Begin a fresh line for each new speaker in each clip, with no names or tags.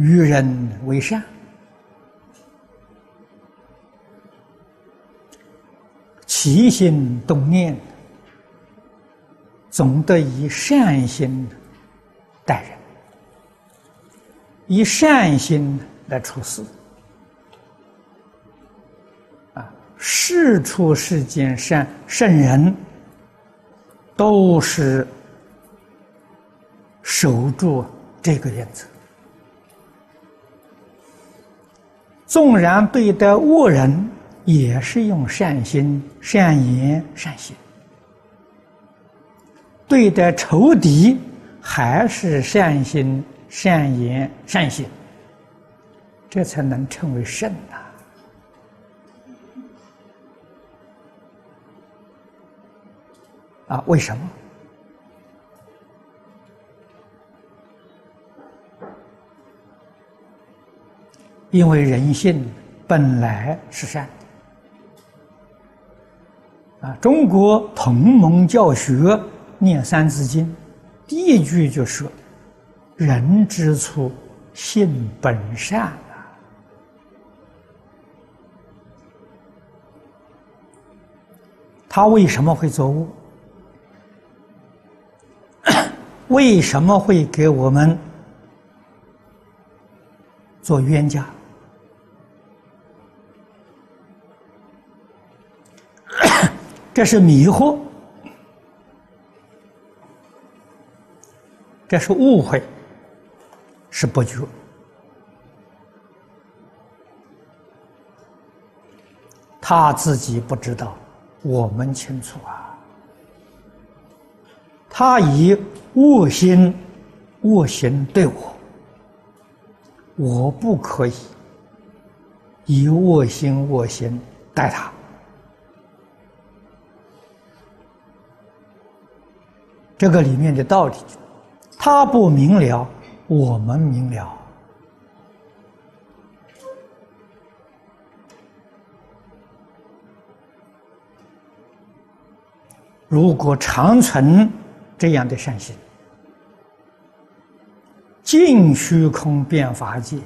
与人为善，起心动念，总得以善心待人，以善心来处事。啊，事出世间善圣人，都是守住这个原则。纵然对待恶人，也是用善心、善言、善行；对待仇敌，还是善心、善言、善行。这才能称为圣呐！啊，为什么？因为人性本来是善啊！中国同盟教学念《三字经》，第一句就说：“人之初，性本善啊！”他为什么会作恶？为什么会给我们做冤家？这是迷惑，这是误会，是不觉。他自己不知道，我们清楚啊。他以恶心、恶行对我，我不可以以恶心、恶行待他。这个里面的道理，他不明了，我们明了。如果长存这样的善心，尽虚空变法界，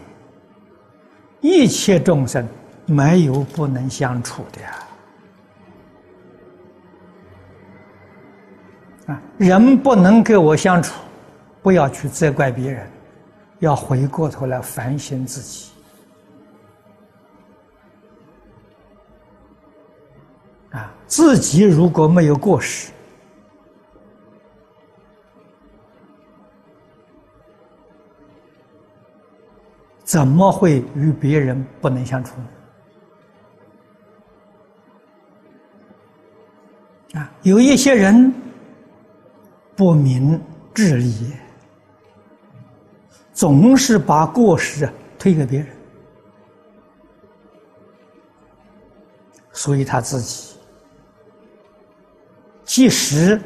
一切众生没有不能相处的呀。啊人不能跟我相处，不要去责怪别人，要回过头来反省自己。啊，自己如果没有过失，怎么会与别人不能相处呢？啊，有一些人。不明智理，总是把过失推给别人，所以他自己即使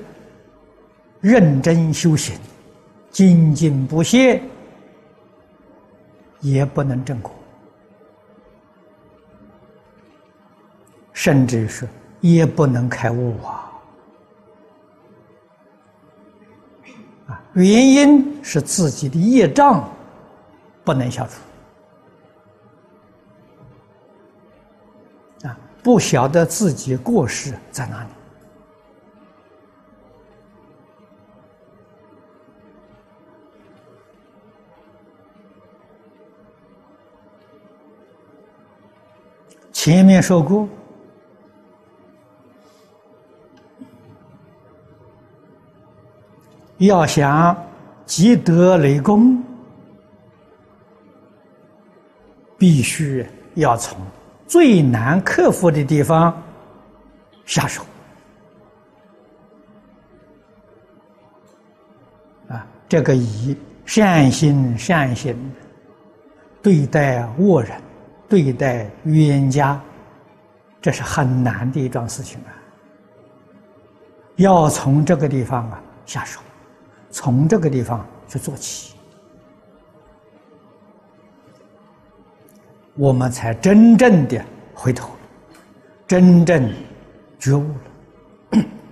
认真修行、精进不懈，也不能正果，甚至是也不能开悟啊。啊原因是自己的业障不能消除啊，不晓得自己过失在哪里。前面说过。要想积德累功，必须要从最难克服的地方下手。啊，这个以善心善行对待恶人、对待冤家，这是很难的一桩事情啊。要从这个地方啊下手。从这个地方去做起，我们才真正的回头，真正觉悟了。